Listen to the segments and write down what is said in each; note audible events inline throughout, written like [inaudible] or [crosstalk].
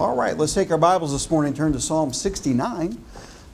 All right, let's take our Bibles this morning and turn to Psalm 69.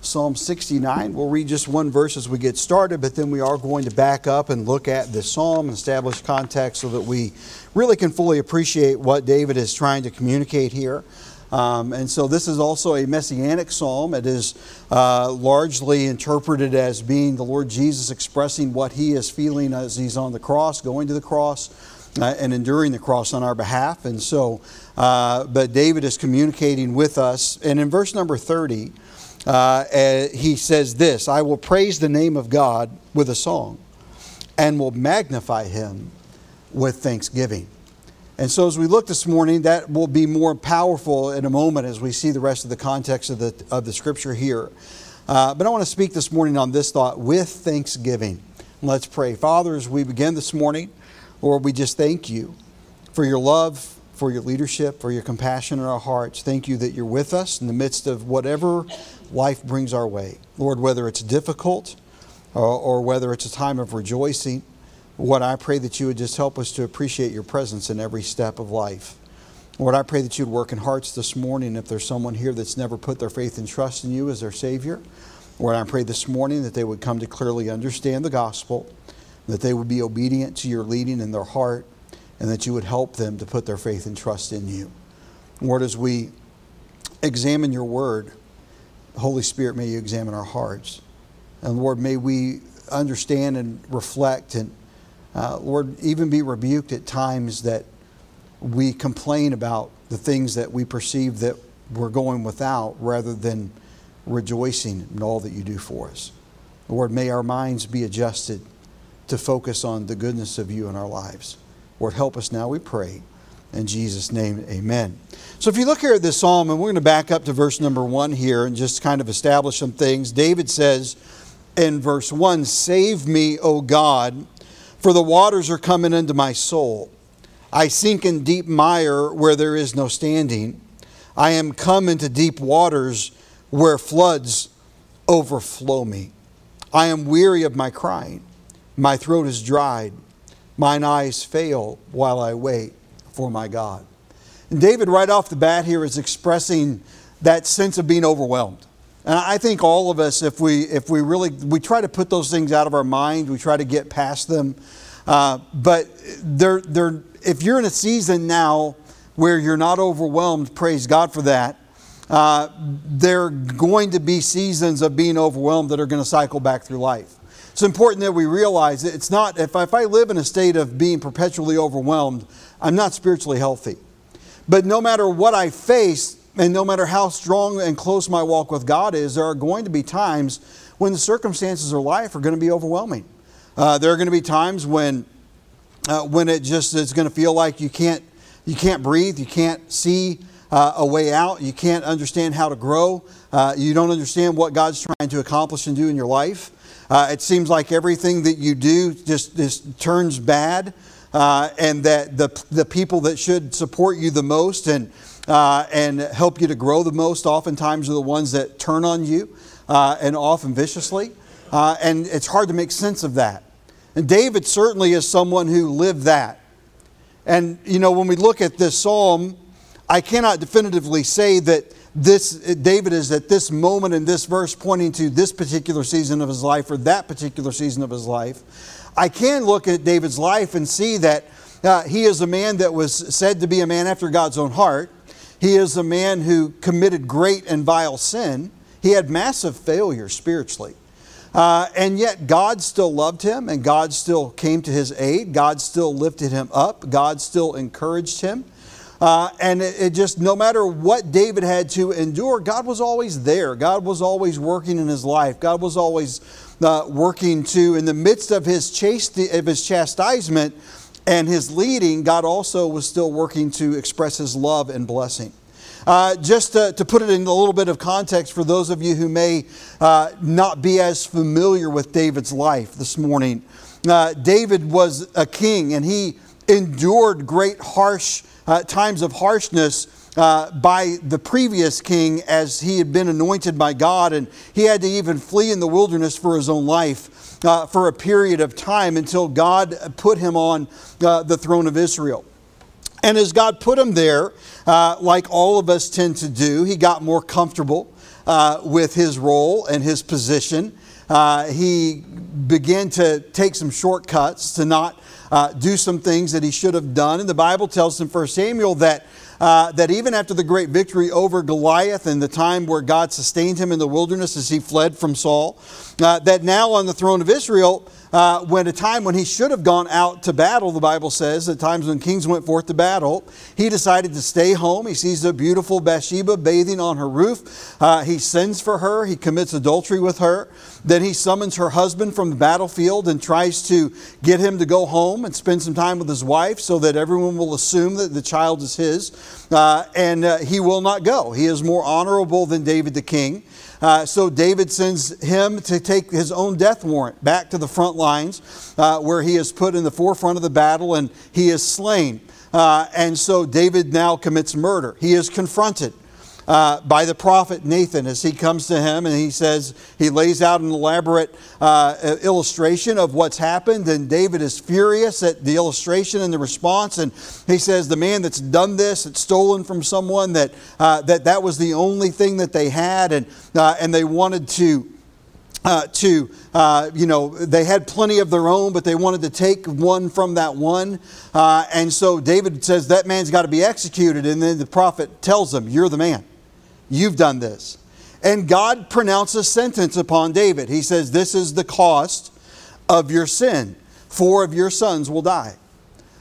Psalm 69. We'll read just one verse as we get started, but then we are going to back up and look at the psalm, and establish context so that we really can fully appreciate what David is trying to communicate here. Um, and so this is also a messianic psalm. It is uh, largely interpreted as being the Lord Jesus expressing what he is feeling as he's on the cross, going to the cross, and enduring the cross on our behalf. And so, uh, but David is communicating with us. And in verse number 30, uh, he says this I will praise the name of God with a song and will magnify him with thanksgiving. And so, as we look this morning, that will be more powerful in a moment as we see the rest of the context of the, of the scripture here. Uh, but I want to speak this morning on this thought with thanksgiving. Let's pray. Father, as we begin this morning, Lord, we just thank you for your love, for your leadership, for your compassion in our hearts. Thank you that you're with us in the midst of whatever life brings our way. Lord, whether it's difficult or, or whether it's a time of rejoicing, what I pray that you would just help us to appreciate your presence in every step of life. Lord, I pray that you'd work in hearts this morning if there's someone here that's never put their faith and trust in you as their Savior. Lord, I pray this morning that they would come to clearly understand the gospel, that they would be obedient to your leading in their heart, and that you would help them to put their faith and trust in you. Lord, as we examine your word, Holy Spirit, may you examine our hearts. And Lord, may we understand and reflect and, uh, Lord, even be rebuked at times that we complain about the things that we perceive that we're going without rather than rejoicing in all that you do for us. Lord, may our minds be adjusted to focus on the goodness of you in our lives. Lord, help us now, we pray. In Jesus' name, amen. So if you look here at this psalm, and we're going to back up to verse number one here and just kind of establish some things. David says in verse one, Save me, O God, for the waters are coming into my soul. I sink in deep mire where there is no standing. I am come into deep waters where floods overflow me. I am weary of my crying. My throat is dried. Mine eyes fail while I wait for my God. And David, right off the bat, here is expressing that sense of being overwhelmed. And I think all of us, if we, if we really, we try to put those things out of our mind, we try to get past them. Uh, but they're, they're, if you're in a season now where you're not overwhelmed, praise God for that. Uh, there are going to be seasons of being overwhelmed that are going to cycle back through life. It's important that we realize that it's not, if I, if I live in a state of being perpetually overwhelmed, I'm not spiritually healthy. But no matter what I face, and no matter how strong and close my walk with God is, there are going to be times when the circumstances of life are going to be overwhelming. Uh, there are going to be times when, uh, when it just is going to feel like you can't, you can't breathe, you can't see uh, a way out, you can't understand how to grow, uh, you don't understand what God's trying to accomplish and do in your life. Uh, it seems like everything that you do just, just turns bad, uh, and that the, the people that should support you the most and, uh, and help you to grow the most oftentimes are the ones that turn on you uh, and often viciously. Uh, and it's hard to make sense of that. And David certainly is someone who lived that. And, you know, when we look at this psalm, I cannot definitively say that this David is at this moment in this verse pointing to this particular season of his life or that particular season of his life. I can look at David's life and see that uh, he is a man that was said to be a man after God's own heart. He is a man who committed great and vile sin. He had massive failure spiritually. Uh, and yet God still loved him and God still came to his aid. God still lifted him up. God still encouraged him. Uh, and it, it, just, no matter what David had to endure, God was always there. God was always working in his life. God was always uh, working to, in the midst of his, chaste, of his chastisement and his leading, God also was still working to express his love and blessing. Uh, just to, to, put it in a little bit of context for those of you who may uh, not be as familiar with David's life this morning, uh, David was a king and he endured great harsh uh, times of harshness uh, by the previous king as he had been anointed by God, and he had to even flee in the wilderness for his own life uh, for a period of time until God put him on uh, the throne of Israel. And as God put him there, uh, like all of us tend to do, he got more comfortable uh, with his role and his position. Uh, he began to take some shortcuts to not uh, do some things that he should have done. And the Bible tells in 1 Samuel that, uh, that even after the great victory over Goliath and the time where God sustained him in the wilderness as he fled from Saul, uh, that now on the throne of Israel, uh, when a time when he should have gone out to battle, the Bible says, at times when kings went forth to battle, he decided to stay home. He sees a beautiful Bathsheba bathing on her roof. Uh, he sends for her. He commits adultery with her. Then he summons her husband from the battlefield and tries to get him to go home and spend some time with his wife so that everyone will assume that the child is his. Uh, and uh, he will not go. He is more honorable than David the king. Uh, so David sends him to take his own death warrant back to the front lines uh, where he is put in the forefront of the battle and he is slain. Uh, and so David now commits murder. He is confronted uh, by the prophet Nathan as he comes to him and he says, he lays out an elaborate uh, illustration of what's happened. And David is furious at the illustration and the response. And he says, the man that's done this, that's stolen from someone, that uh, that, that was the only thing that they had. And, uh, and they wanted to. Uh, to, uh, you know, they had plenty of their own, but they wanted to take one from that one. Uh, and so David says, That man's got to be executed. And then the prophet tells him, You're the man. You've done this. And God pronounces sentence upon David. He says, This is the cost of your sin. Four of your sons will die.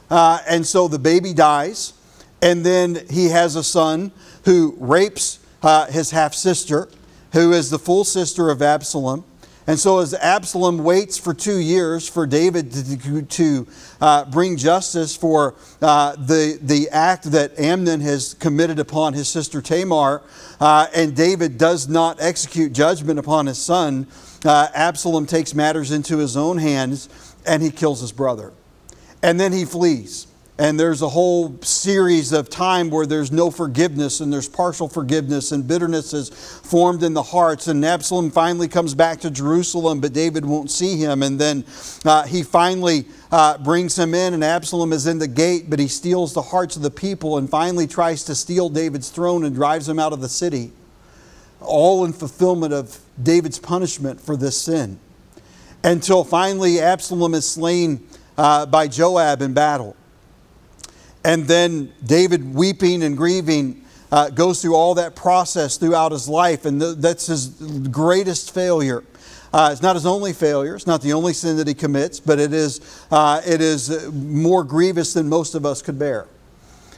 Uh, and so the baby dies. And then he has a son who rapes uh, his half sister, who is the full sister of Absalom. And so, as Absalom waits for two years for David to, to uh, bring justice for uh, the, the act that Amnon has committed upon his sister Tamar, uh, and David does not execute judgment upon his son, uh, Absalom takes matters into his own hands and he kills his brother. And then he flees. And there's a whole series of time where there's no forgiveness and there's partial forgiveness and bitterness is formed in the hearts. And Absalom finally comes back to Jerusalem, but David won't see him. And then uh, he finally uh, brings him in, and Absalom is in the gate, but he steals the hearts of the people and finally tries to steal David's throne and drives him out of the city. All in fulfillment of David's punishment for this sin. Until finally Absalom is slain uh, by Joab in battle. And then David, weeping and grieving, uh, goes through all that process throughout his life, and th- that's his greatest failure. Uh, it's not his only failure. It's not the only sin that he commits, but it is, uh, it is more grievous than most of us could bear.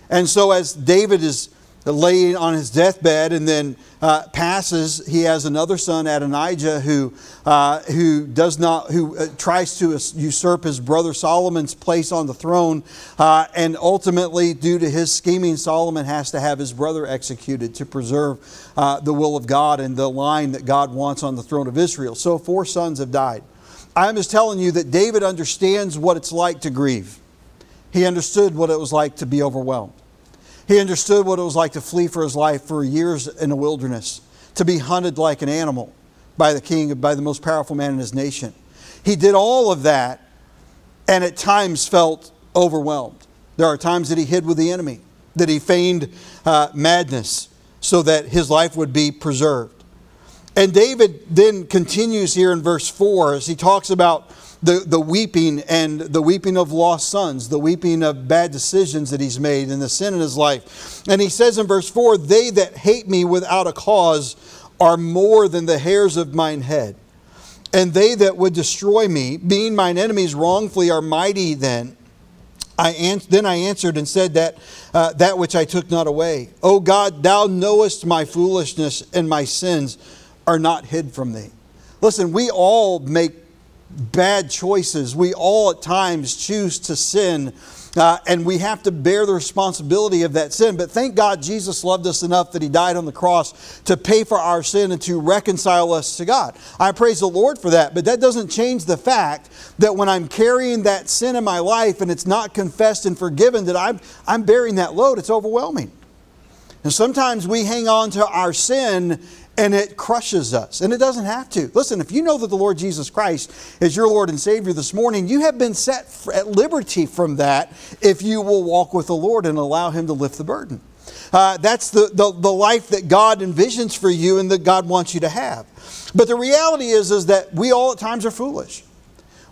And so, as David is laying on his deathbed and then uh, passes, he has another son, Adonijah, who, uh, who does not, who uh, tries to usurp his brother Solomon's place on the throne. Uh, and ultimately, due to his scheming, Solomon has to have his brother executed to preserve uh, the will of God and the line that God wants on the throne of Israel. So, four sons have died. I'm just telling you that David understands what it's like to grieve. He understood what it was like to be overwhelmed. He understood what it was like to flee for his life for years in the wilderness, to be hunted like an animal by the king, by the most powerful man in his nation. He did all of that and at times felt overwhelmed. There are times that he hid with the enemy, that he feigned uh, madness so that his life would be preserved. And David then continues here in verse 4 as he talks about the, the weeping and the weeping of lost sons, the weeping of bad decisions that he's made and the sin in his life. And he says in verse 4 They that hate me without a cause are more than the hairs of mine head. And they that would destroy me, being mine enemies wrongfully, are mighty then. I an- then I answered and said that uh, that which I took not away. O God, thou knowest my foolishness and my sins are not hid from thee. Listen, we all make bad choices. We all at times choose to sin. Uh, and we have to bear the responsibility of that sin. But thank God Jesus loved us enough that He died on the cross to pay for our sin and to reconcile us to God. I praise the Lord for that. But that doesn't change the fact that when I'm carrying that sin in my life and it's not confessed and forgiven, that I'm, I'm bearing that load. It's overwhelming. And sometimes we hang on to our sin and it crushes us. And it doesn't have to. Listen, if you know that the Lord Jesus Christ is your Lord and Savior this morning, you have been set at liberty from that if you will walk with the Lord and allow Him to lift the burden. Uh, that's the, the, the life that God envisions for you and that God wants you to have. But the reality is, is that we all at times are foolish.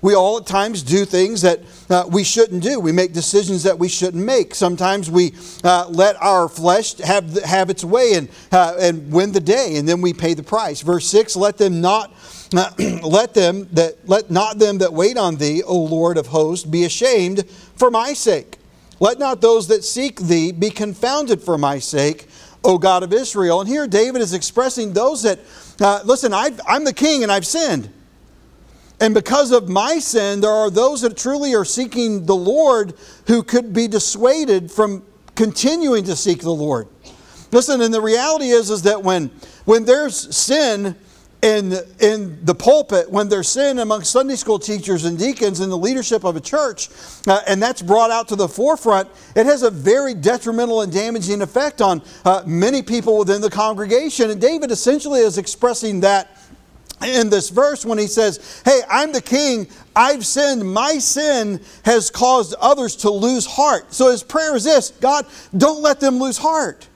We all at times do things that uh, we shouldn't do. We make decisions that we shouldn't make. Sometimes we uh, let our flesh have, have its way and, uh, and win the day, and then we pay the price. Verse 6 Let them not. [clears throat] let them that let not them that wait on thee, O Lord of hosts, be ashamed for my sake. Let not those that seek thee be confounded for my sake, O God of Israel. And here David is expressing those that, uh, listen, i am the king and I've sinned. And because of my sin, there are those that truly are seeking the Lord who could be dissuaded from continuing to seek the Lord. Listen, and the reality is, is that when, when there's sin, in, in the pulpit when there's sin among Sunday school teachers and deacons in the leadership of a church, uh, and that's brought out to the forefront, it has a very detrimental and damaging effect on uh, many people within the congregation. And David essentially is expressing that in this verse when he says, Hey, I'm the king, I've sinned, my sin has caused others to lose heart. So his prayer is this God, don't let them lose heart.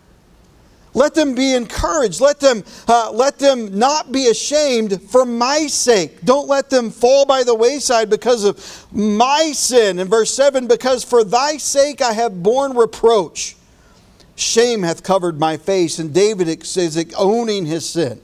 Let them be encouraged. Let them, uh, let them not be ashamed for my sake. Don't let them fall by the wayside because of my sin. In verse 7, because for thy sake I have borne reproach. Shame hath covered my face. And David is owning his sin.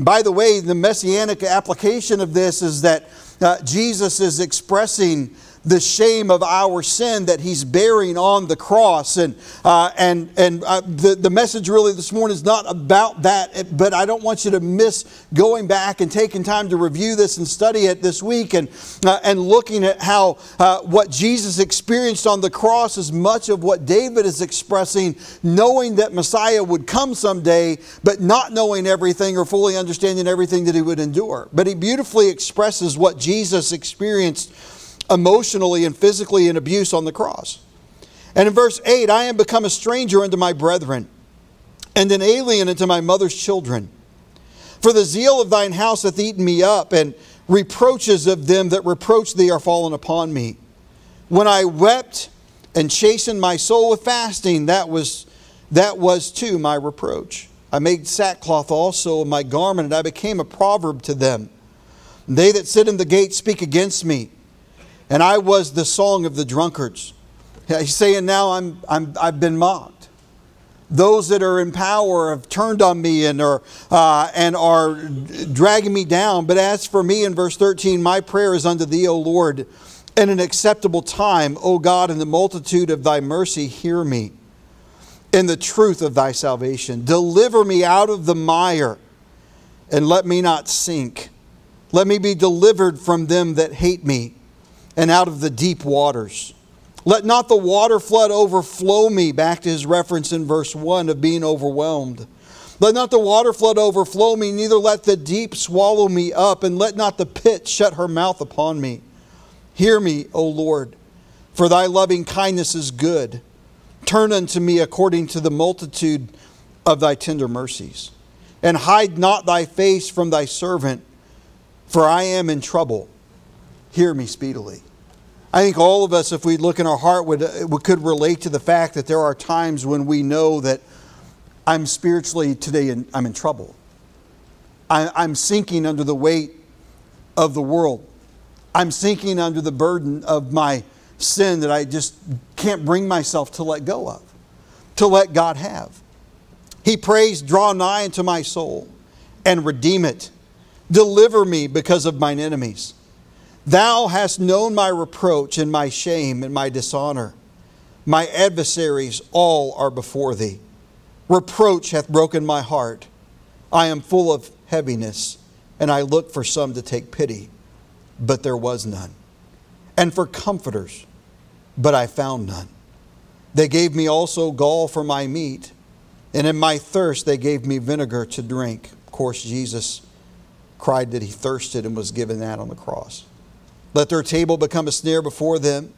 By the way, the messianic application of this is that uh, Jesus is expressing the shame of our sin that he's bearing on the cross. And, uh, and, and uh, the, the message really this morning is not about that, but I don't want you to miss going back and taking time to review this and study it this week and, uh, and looking at how uh, what Jesus experienced on the cross is much of what David is expressing, knowing that Messiah would come someday, but not knowing everything or fully understanding everything that he would endure. But he beautifully expresses what Jesus experienced emotionally and physically in abuse on the cross. And in verse 8, I am become a stranger unto my brethren, and an alien unto my mother's children. For the zeal of thine house hath eaten me up, and reproaches of them that reproach thee are fallen upon me. When I wept and chastened my soul with fasting, that was, that was too my reproach. I made sackcloth also of my garment, and I became a proverb to them. They that sit in the gate speak against me and I was the song of the drunkards. He's saying now I'm, I'm, I've been mocked. Those that are in power have turned on me and are, uh, and are dragging me down. But as for me, in verse 13, my prayer is unto thee, O Lord, in an acceptable time, O God, in the multitude of thy mercy, hear me. In the truth of thy salvation, deliver me out of the mire and let me not sink. Let me be delivered from them that hate me and out of the deep waters. Let not the water flood overflow me, back to his reference in verse 1 of being overwhelmed. Let not the water flood overflow me, neither let the deep swallow me up, and let not the pit shut her mouth upon me. Hear me, O Lord, for thy loving kindness is good. Turn unto me according to the multitude of thy tender mercies. And hide not thy face from thy servant, for I am in trouble. Hear me speedily. I think all of us, if we look in our heart, would, uh, could relate to the fact that there are times when we know that I'm spiritually today I'm in trouble. I, I'm sinking under the weight of the world. I'm sinking under the burden of my sin that I just can't bring myself to let go of, to let God have. He prays, Draw nigh unto my soul and redeem it. Deliver me because of mine enemies. Thou hast known my reproach and my shame and my dishonor. My adversaries all are before thee. Reproach hath broken my heart. I am full of heaviness, and I looked for some to take pity, but there was none. And for comforters, but I found none. They gave me also gall for my meat, and in my thirst they gave me vinegar to drink. Of course, Jesus cried that he thirsted and was given that on the cross. Let their table become a snare before them,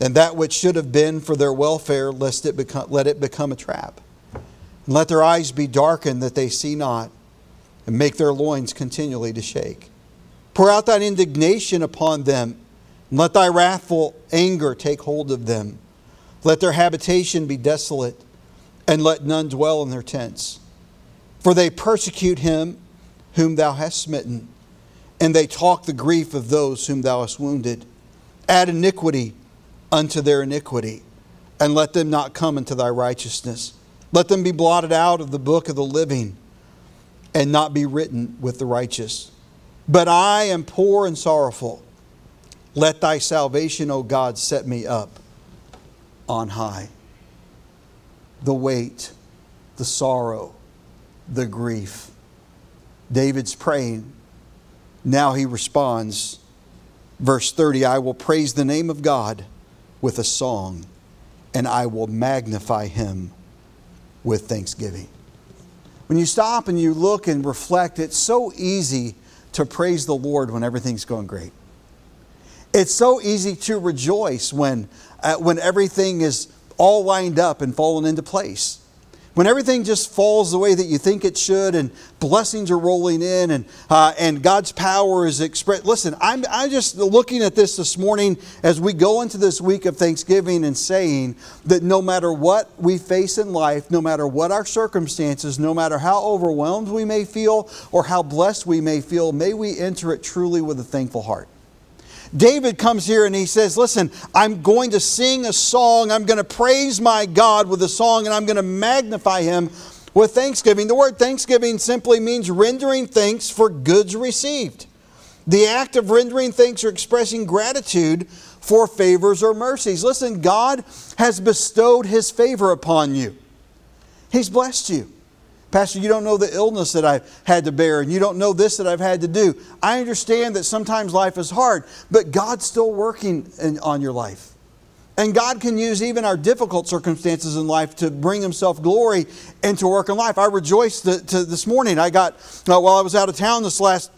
and that which should have been for their welfare, lest it become, let it become a trap. And let their eyes be darkened that they see not, and make their loins continually to shake. Pour out thine indignation upon them, and let thy wrathful anger take hold of them. Let their habitation be desolate, and let none dwell in their tents. For they persecute him whom thou hast smitten, and they talk the grief of those whom thou hast wounded. Add iniquity unto their iniquity, and let them not come into thy righteousness. Let them be blotted out of the book of the living, and not be written with the righteous. But I am poor and sorrowful. Let thy salvation, O God, set me up on high. The weight, the sorrow, the grief. David's praying. Now he responds. Verse 30 I will praise the name of God with a song, and I will magnify him with thanksgiving. When you stop and you look and reflect, it's so easy to praise the Lord when everything's going great. It's so easy to rejoice when, uh, when everything is all lined up and fallen into place. When everything just falls the way that you think it should, and blessings are rolling in, and, uh, and God's power is expressed. Listen, I'm, I'm just looking at this this morning as we go into this week of Thanksgiving and saying that no matter what we face in life, no matter what our circumstances, no matter how overwhelmed we may feel or how blessed we may feel, may we enter it truly with a thankful heart. David comes here and he says, Listen, I'm going to sing a song. I'm going to praise my God with a song and I'm going to magnify him with thanksgiving. The word thanksgiving simply means rendering thanks for goods received. The act of rendering thanks or expressing gratitude for favors or mercies. Listen, God has bestowed his favor upon you, He's blessed you. Pastor, you don't know the illness that I've had to bear, and you don't know this that I've had to do. I understand that sometimes life is hard, but God's still working in, on your life. And God can use even our difficult circumstances in life to bring Himself glory and to work in life. I rejoiced to, to this morning. I got, uh, while I was out of town this last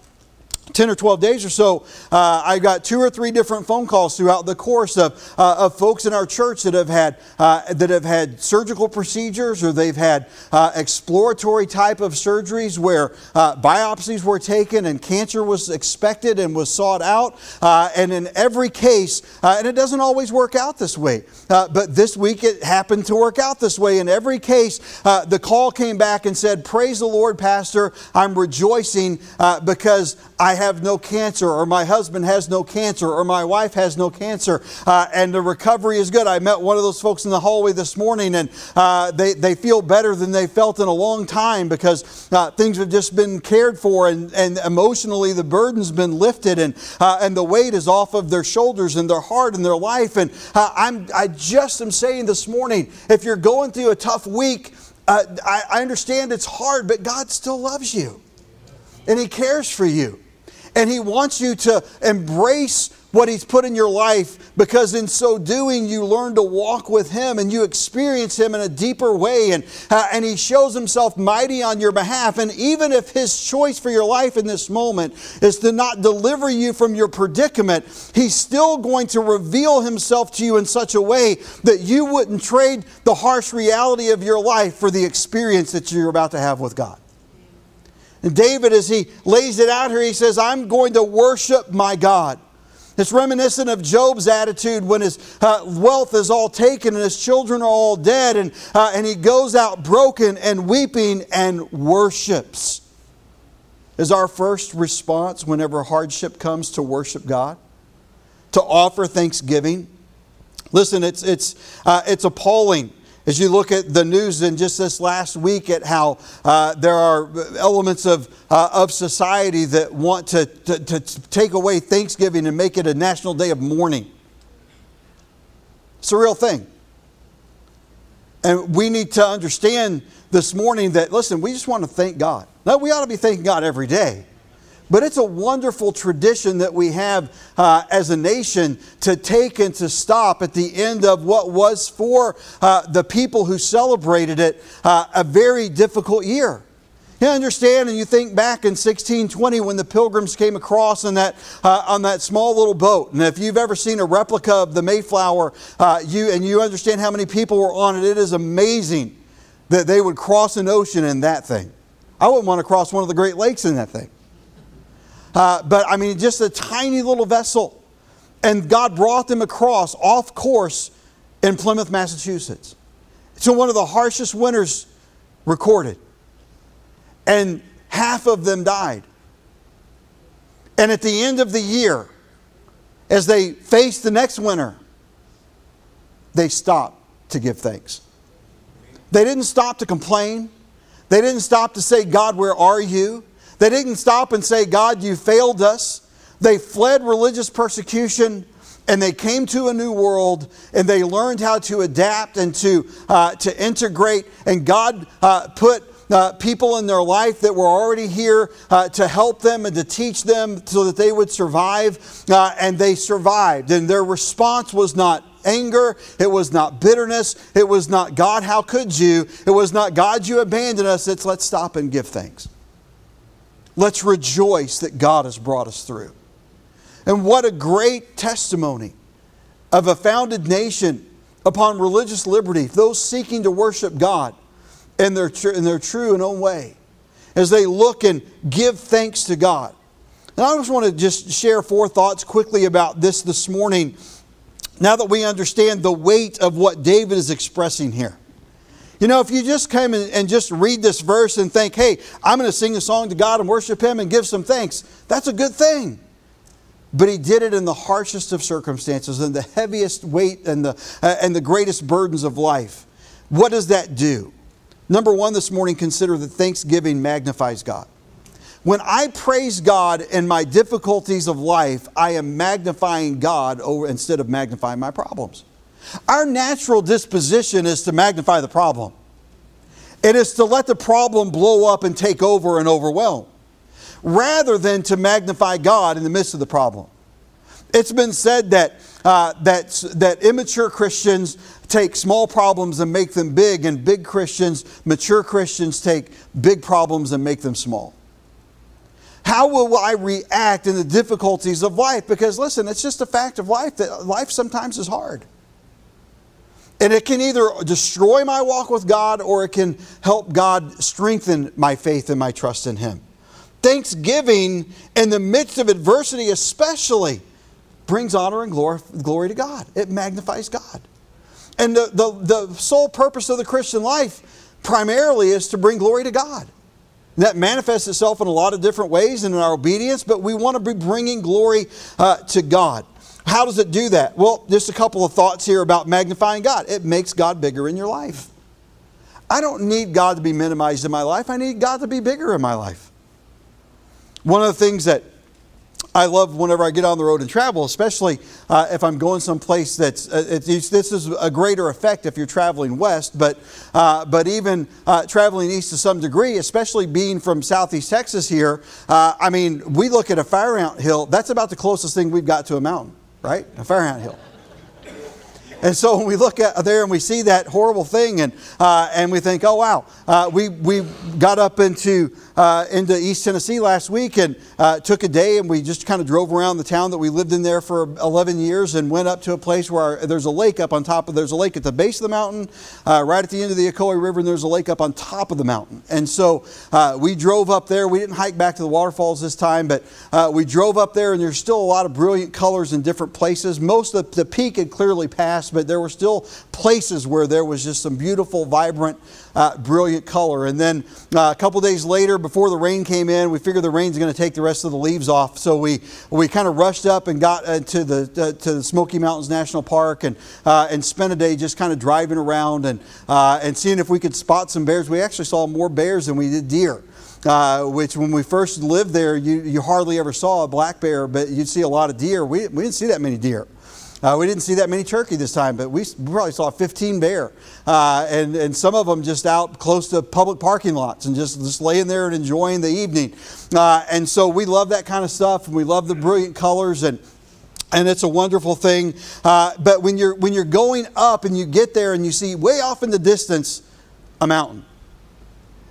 10 or 12 days or so, uh, I got two or three different phone calls throughout the course of, uh, of folks in our church that have had, uh, that have had surgical procedures or they've had uh, exploratory type of surgeries where uh, biopsies were taken and cancer was expected and was sought out. Uh, and in every case, and it doesn't always work out this way, but this week it happened to work out this way. In every case, the call came back and said, Praise the Lord, Pastor, I'm rejoicing because I have no cancer, or my husband has no cancer, or my wife has no cancer, uh, and the recovery is good. I met one of those folks in the hallway this morning, and uh, they, they feel better than they felt in a long time because uh, things have just been cared for, and, and emotionally the burden's been lifted, and, uh, and the weight is off of their shoulders and their heart and their life. And uh, I'm, I just am saying this morning if you're going through a tough week, uh, I, I understand it's hard, but God still loves you, and He cares for you. And He wants you to embrace what He's put in your life because in so doing, you learn to walk with Him and you experience Him in a deeper way. And, uh, and He shows Himself mighty on your behalf. And even if His choice for your life in this moment is to not deliver you from your predicament, He's still going to reveal Himself to you in such a way that you wouldn't trade the harsh reality of your life for the experience that you're about to have with God. And David, as he lays it out here, he says, I'm going to worship my God. It's reminiscent of Job's attitude when his uh, wealth is all taken and his children are all dead, and, uh, and he goes out broken and weeping and worships. Is our first response whenever hardship comes to worship God? To offer thanksgiving? Listen, it's, it's, uh, it's appalling as you look at the news in just this last week at how uh, there are elements of, uh, of society that want to, to, to take away Thanksgiving and make it a national day of mourning. It's a real thing. And we need to understand this morning that, listen, we just want to thank God. No, we ought to be thanking God every day. But it's a wonderful tradition that we have uh, as a nation to take and to stop at the end of what was for uh, the people who celebrated it uh, a very difficult year. You understand, and you think back in 1620 when the pilgrims came across on that, uh, on that small little boat. And if you've ever seen a replica of the Mayflower, uh, you, and you understand how many people were on it, it is amazing that they would cross an ocean in that thing. I wouldn't want to cross one of the Great Lakes in that thing. Uh, but I mean, just a tiny little vessel. And God brought them across off course in Plymouth, Massachusetts. So one of the harshest winters recorded. And half of them died. And at the end of the year, as they faced the next winter, they stopped to give thanks. They didn't stop to complain. They didn't stop to say, God, where are you? They didn't stop and say, God, you failed us. They fled religious persecution and they came to a new world and they learned how to adapt and to, uh, to integrate. And God uh, put uh, people in their life that were already here uh, to help them and to teach them so that they would survive. Uh, and they survived. And their response was not anger. It was not bitterness. It was not, God, how could you? It was not, God, you abandoned us. It's, let's stop and give thanks. Let's rejoice that God has brought us through. And what a great testimony of a founded nation upon religious liberty, those seeking to worship God in their, in their true and own way, as they look and give thanks to God. And I just want to just share four thoughts quickly about this this morning, now that we understand the weight of what David is expressing here. You know, if you just come and just read this verse and think, hey, I'm going to sing a song to God and worship Him and give some thanks, that's a good thing. But he did it in the harshest of circumstances and the heaviest weight and the, uh, and the greatest burdens of life. What does that do? Number one, this morning, consider that thanksgiving magnifies God. When I praise God in my difficulties of life, I am magnifying God over, instead of magnifying my problems. Our natural disposition is to magnify the problem. It is to let the problem blow up and take over and overwhelm, rather than to magnify God in the midst of the problem. It's been said that, uh, that, that immature Christians take small problems and make them big, and big Christians, mature Christians, take big problems and make them small. How will I react in the difficulties of life? Because listen, it's just a fact of life that life sometimes is hard. And it can either destroy my walk with God or it can help God strengthen my faith and my trust in Him. Thanksgiving in the midst of adversity, especially, brings honor and glory, glory to God. It magnifies God. And the, the, the sole purpose of the Christian life primarily is to bring glory to God. And that manifests itself in a lot of different ways and in our obedience, but we want to be bringing glory uh, to God. How does it do that? Well, just a couple of thoughts here about magnifying God. It makes God bigger in your life. I don't need God to be minimized in my life. I need God to be bigger in my life. One of the things that I love whenever I get on the road and travel, especially uh, if I'm going someplace that's, uh, this is a greater effect if you're traveling west, but, uh, but even uh, traveling east to some degree, especially being from southeast Texas here, uh, I mean, we look at a fire ant hill, that's about the closest thing we've got to a mountain right? A ant hill. And so when we look at there and we see that horrible thing, and uh, and we think, oh wow, uh, we we got up into uh, into East Tennessee last week and uh, took a day and we just kind of drove around the town that we lived in there for 11 years and went up to a place where our, there's a lake up on top of there's a lake at the base of the mountain, uh, right at the end of the Ocoee River, and there's a lake up on top of the mountain. And so uh, we drove up there. We didn't hike back to the waterfalls this time, but we drove up there and there's still a lot of brilliant colors in different places. Most of the peak had clearly passed, but there were still places where there was just some beautiful, vibrant uh, brilliant color. And then uh, a couple days later, before the rain came in, we figured the rain's going to take the rest of the leaves off. So we, we kind of rushed up and got uh, to, the, to the Smoky Mountains National Park and, uh, and spent a day just kind of driving around and, uh, and seeing if we could spot some bears. We actually saw more bears than we did deer. Uh, which when we first lived there, you, you hardly ever saw a black bear, but you'd see a lot of deer. We, we didn't see that many deer. Uh, we didn't see that many turkey this time, but we probably saw 15 bear, uh, and, and some of them just out close to public parking lots and just, just laying there and enjoying the evening. Uh, and so we love that kind of stuff, and we love the brilliant colors, and, and it's a wonderful thing. Uh, but when you're, when you're going up and you get there and you see way off in the distance a mountain,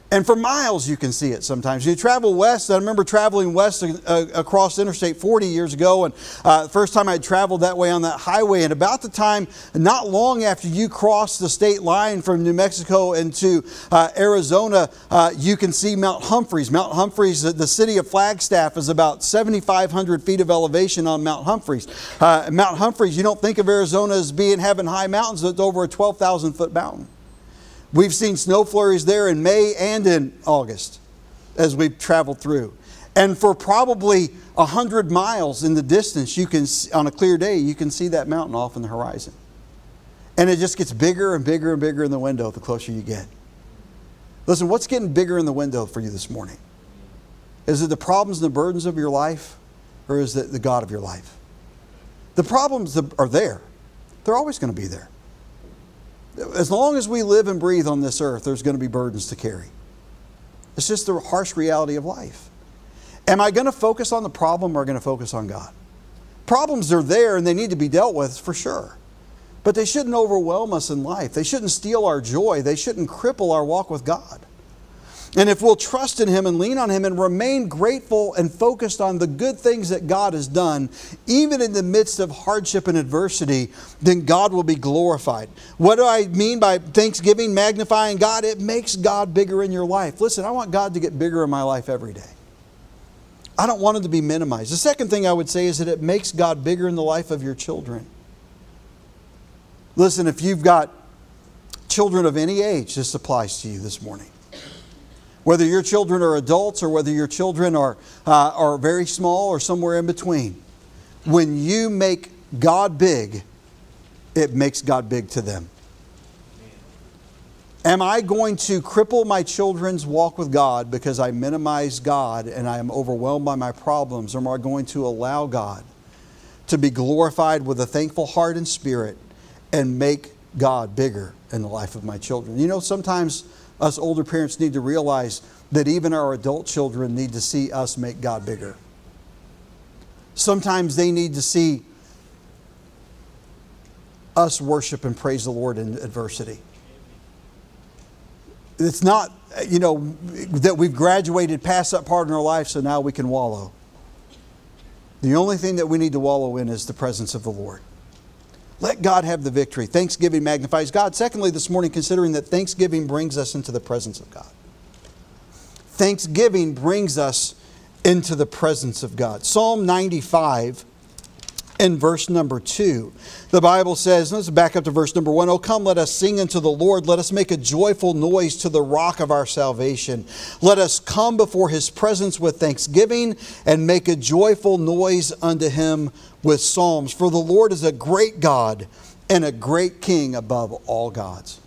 And for miles, you can see it sometimes. You travel west. I remember traveling west uh, across Interstate 40 years ago, and uh, the first time I traveled that way on that highway. And about the time, not long after you cross the state line from New Mexico into uh, Arizona, uh, you can see Mount Humphreys. Mount Humphreys, the city of Flagstaff, is about 7,500 feet of elevation on Mount Humphreys. Uh, Mount Humphreys, you don't think of Arizona as being having high mountains. It's over a 12,000 foot mountain. We've seen snow flurries there in May and in August as we've traveled through. And for probably 100 miles in the distance, you can on a clear day, you can see that mountain off in the horizon. And it just gets bigger and bigger and bigger in the window the closer you get. Listen, what's getting bigger in the window for you this morning? Is it the problems and the burdens of your life, or is it the God of your life? The problems are there, they're always going to be there as long as we live and breathe on this earth, there's going to be burdens to carry. It's just the harsh reality of life. Am I going to focus on the problem or am I going to focus on God? Problems are there and they need to be dealt with for sure. But they shouldn't overwhelm us in life. They shouldn't steal our joy. They shouldn't cripple our walk with God. And if we'll trust in Him and lean on Him and remain grateful and focused on the good things that God has done, even in the midst of hardship and adversity, then God will be glorified. What do I mean by thanksgiving, magnifying God? It makes God bigger in your life. Listen, I want God to get bigger in my life every day. I don't want Him to be minimized. The second thing I would say is that it makes God bigger in the life of your children. Listen, if you've got children of any age, this applies to you this morning. Whether your children are adults or whether your children are, uh, are very small or somewhere in between, when you make God big, it makes God big to them. Am I going to cripple my children's walk with God because I minimize God and I am overwhelmed by my problems? Or am I going to allow God to be glorified with a thankful heart and spirit and make God bigger in the life of my children? You know, sometimes us older parents need to realize that even our adult children need to see us make God bigger. Sometimes they need to see us worship and praise the Lord in adversity. It's not, you know, that we've graduated past that part in our life, so now we can wallow. The only thing that we need to wallow in is the presence of the Lord. Let God have the victory. Thanksgiving magnifies God. Secondly, this morning, considering that thanksgiving brings us into the presence of God. Thanksgiving brings us into the presence of God. Psalm 95 in verse number 2. The Bible says, let's back up to verse number 1. Oh, come, let us sing unto the Lord. Let us make a joyful noise to the rock of our salvation. Let us come before his presence with thanksgiving and make a joyful noise unto him with psalms. For the Lord is a great God and a great King above all gods.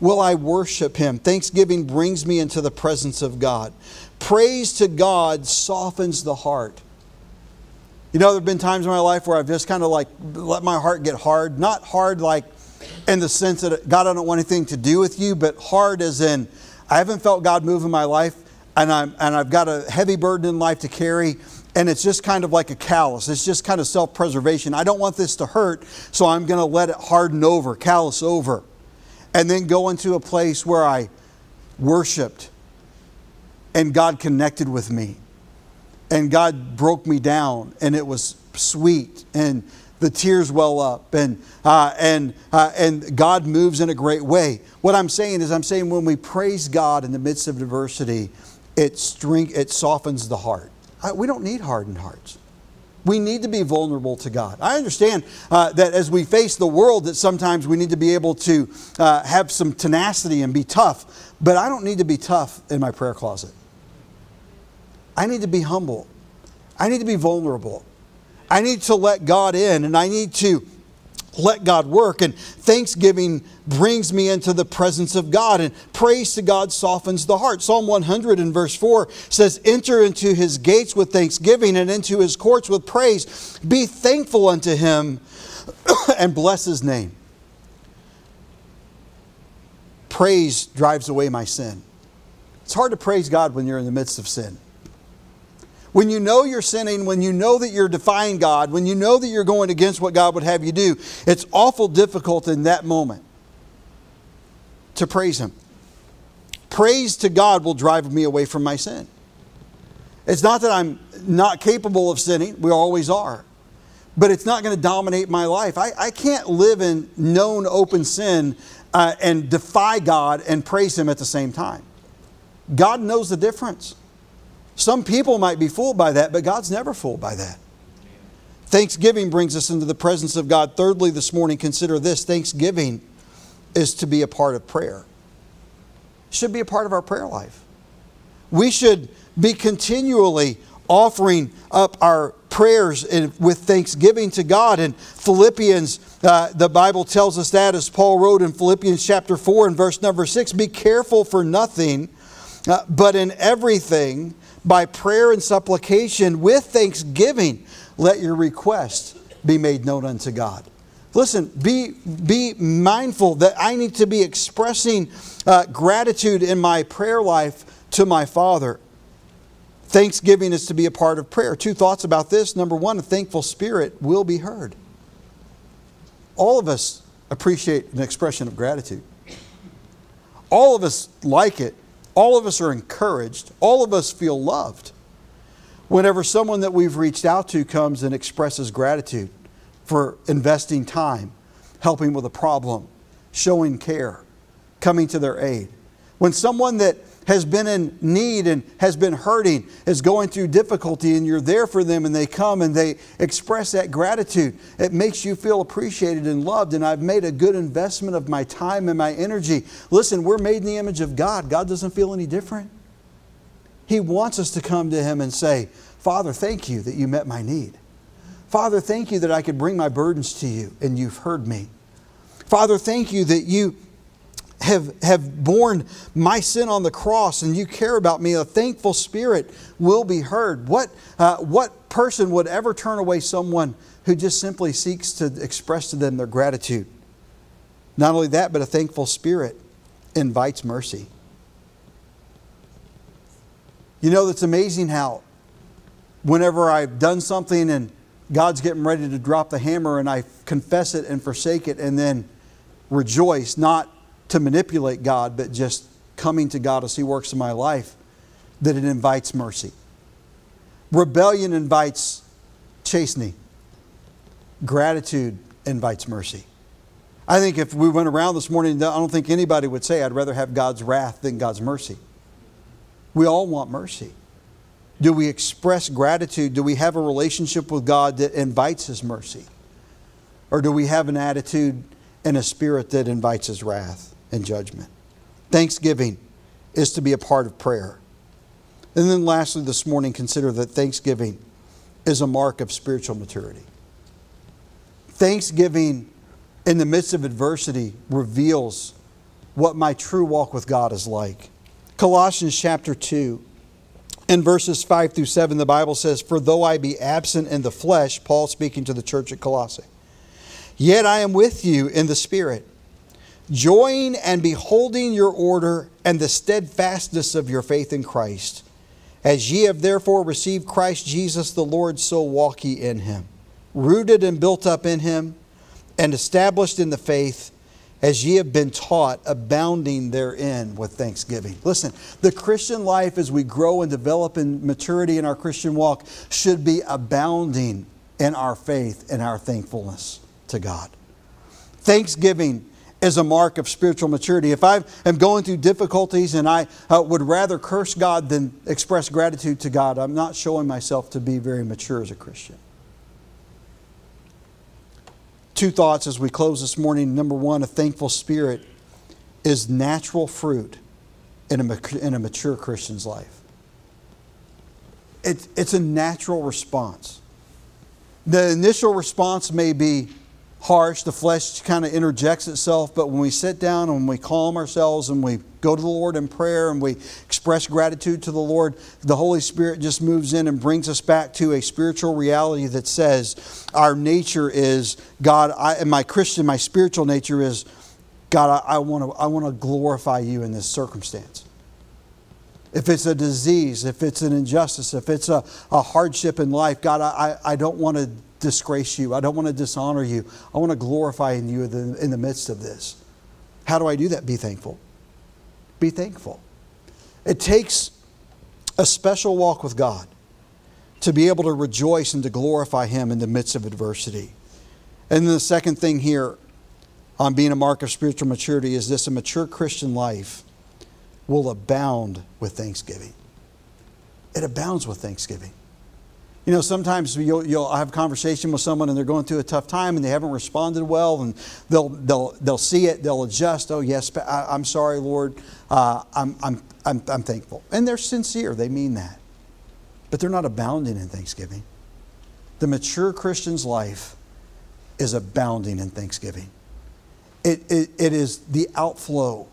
Will I worship him? Thanksgiving brings me into the presence of God. Praise to God softens the heart. You know, there have been times in my life where I've just kind of like let my heart get hard. Not hard like in the sense that God, I don't want anything to do with you, but hard as in I haven't felt God move in my life and, I'm, and I've got a heavy burden in life to carry and it's just kind of like a callus. It's just kind of self preservation. I don't want this to hurt, so I'm going to let it harden over, callus over, and then go into a place where I worshiped and God connected with me and God broke me down and it was sweet and the tears well up and, uh, and, uh, and God moves in a great way. What I'm saying is, I'm saying when we praise God in the midst of adversity, it, string, it softens the heart. We don't need hardened hearts. We need to be vulnerable to God. I understand uh, that as we face the world, that sometimes we need to be able to uh, have some tenacity and be tough. But I don't need to be tough in my prayer closet. I need to be humble. I need to be vulnerable. I need to let God in, and I need to let God work. And thanksgiving brings me into the presence of God, and praise to God softens the heart. Psalm 100 and verse 4 says, Enter into his gates with thanksgiving and into his courts with praise. Be thankful unto him [coughs] and bless his name. Praise drives away my sin. It's hard to praise God when you're in the midst of sin. When you know you're sinning, when you know that you're defying God, when you know that you're going against what God would have you do, it's awful difficult in that moment to praise Him. Praise to God will drive me away from my sin. It's not that I'm not capable of sinning, we always are. But it's not going to dominate my life. I, I can't live in known open sin uh, and defy God and praise Him at the same time. God knows the difference. Some people might be fooled by that, but God's never fooled by that. Thanksgiving brings us into the presence of God. Thirdly, this morning, consider this Thanksgiving is to be a part of prayer. should be a part of our prayer life. We should be continually offering up our prayers with thanksgiving to God. In Philippians, uh, the Bible tells us that, as Paul wrote in Philippians chapter 4 and verse number 6 Be careful for nothing, uh, but in everything, by prayer and supplication, with thanksgiving, let your requests be made known unto God. Listen, be, be mindful that I need to be expressing uh, gratitude in my prayer life to my Father. Thanksgiving is to be a part of prayer. Two thoughts about this. Number one, a thankful spirit will be heard. All of us appreciate an expression of gratitude. All of us like it. All of us are encouraged. All of us feel loved. Whenever someone that we've reached out to comes and expresses gratitude for investing time, helping with a problem, showing care, coming to their aid. When someone that has been in need and has been hurting, is going through difficulty, and you're there for them and they come and they express that gratitude. It makes you feel appreciated and loved, and I've made a good investment of my time and my energy. Listen, we're made in the image of God. God doesn't feel any different. He wants us to come to Him and say, Father, thank you that you met my need. Father, thank you that I could bring my burdens to you and you've heard me. Father, thank you that you have, have borne my sin on the cross and you care about me, a thankful spirit will be heard. What, uh, what person would ever turn away someone who just simply seeks to express to them their gratitude? Not only that, but a thankful spirit invites mercy. You know, it's amazing how whenever I've done something and God's getting ready to drop the hammer and I confess it and forsake it and then rejoice, not to manipulate God, but just coming to God as He works in my life, that it invites mercy. Rebellion invites chastening, gratitude invites mercy. I think if we went around this morning, I don't think anybody would say, I'd rather have God's wrath than God's mercy. We all want mercy. Do we express gratitude? Do we have a relationship with God that invites His mercy? Or do we have an attitude and a spirit that invites His wrath? And judgment. Thanksgiving is to be a part of prayer. And then, lastly, this morning, consider that thanksgiving is a mark of spiritual maturity. Thanksgiving in the midst of adversity reveals what my true walk with God is like. Colossians chapter 2, in verses 5 through 7, the Bible says, For though I be absent in the flesh, Paul speaking to the church at Colossae, yet I am with you in the Spirit joying and beholding your order and the steadfastness of your faith in Christ. As ye have therefore received Christ Jesus the Lord, so walk ye in him, rooted and built up in him, and established in the faith, as ye have been taught, abounding therein with thanksgiving. Listen, the Christian life as we grow and develop in maturity in our Christian walk should be abounding in our faith and our thankfulness to God. Thanksgiving is a mark of spiritual maturity. If I am going through difficulties and I uh, would rather curse God than express gratitude to God, I'm not showing myself to be very mature as a Christian. Two thoughts as we close this morning. Number one, a thankful spirit is natural fruit in a, in a mature Christian's life. It, it's a natural response. The initial response may be harsh. The flesh kind of interjects itself. But when we sit down and when we calm ourselves and we go to the Lord in prayer and we express gratitude to the Lord, the Holy Spirit just moves in and brings us back to a spiritual reality that says our nature is God, I, and my Christian, my spiritual nature is God, I, I want to glorify you in this circumstance. If it's a disease, if it's an injustice, if it's a, a hardship in life, God, I, I don't want to disgrace you. I don't want to dishonor you. I want to glorify in you in the midst of this. How do I do that? Be thankful. Be thankful. It takes a special walk with God to be able to rejoice and to glorify Him in the midst of adversity. And then the second thing here on being a mark of spiritual maturity is this a mature Christian life will abound with thanksgiving. It abounds with thanksgiving. You know, sometimes you'll, you'll have a conversation with someone and they're going through a tough time and they haven't responded well, and they'll, they'll, they'll see it, they'll adjust. Oh, yes, I, am sorry, Lord. Uh, I'm, I'm, I'm, I'm thankful. And they're sincere, they mean that. But they're not abounding in thanksgiving. The mature Christian's life is abounding in thanksgiving. It, it, it is the outflow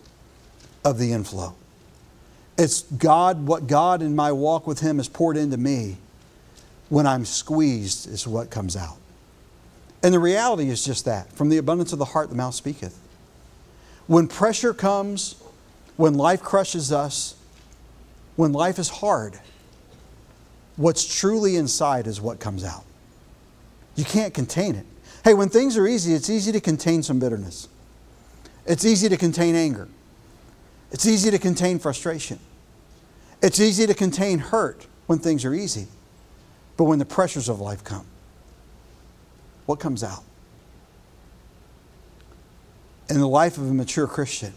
of the inflow. It's God, what God in my walk with Him has poured into me when I'm squeezed is what comes out. And the reality is just that from the abundance of the heart, the mouth speaketh. When pressure comes, when life crushes us, when life is hard, what's truly inside is what comes out. You can't contain it. Hey, when things are easy, it's easy to contain some bitterness. It's easy to contain anger. It's easy to contain frustration. It's easy to contain hurt when things are easy. But when the pressures of life come, what comes out? In the life of a mature Christian,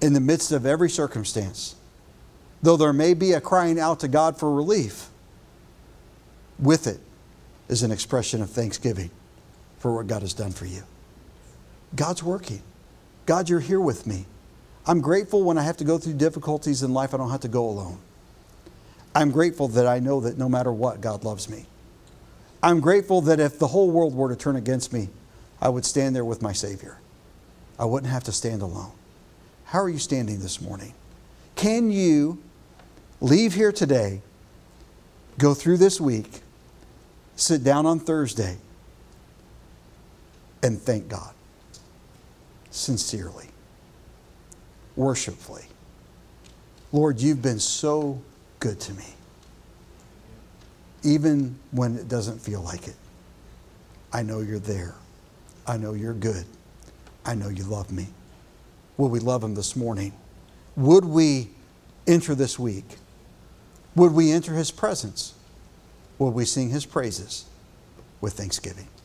in the midst of every circumstance, though there may be a crying out to God for relief, with it is an expression of thanksgiving for what God has done for you. God's working. God, you're here with me. I'm grateful when I have to go through difficulties in life, I don't have to go alone. I'm grateful that I know that no matter what, God loves me. I'm grateful that if the whole world were to turn against me, I would stand there with my Savior. I wouldn't have to stand alone. How are you standing this morning? Can you leave here today, go through this week, sit down on Thursday, and thank God sincerely, worshipfully? Lord, you've been so good to me, even when it doesn't feel like it. I know you're there. I know you're good. I know you love me. Will we love him this morning? Would we enter this week? Would we enter his presence? Would we sing his praises with thanksgiving?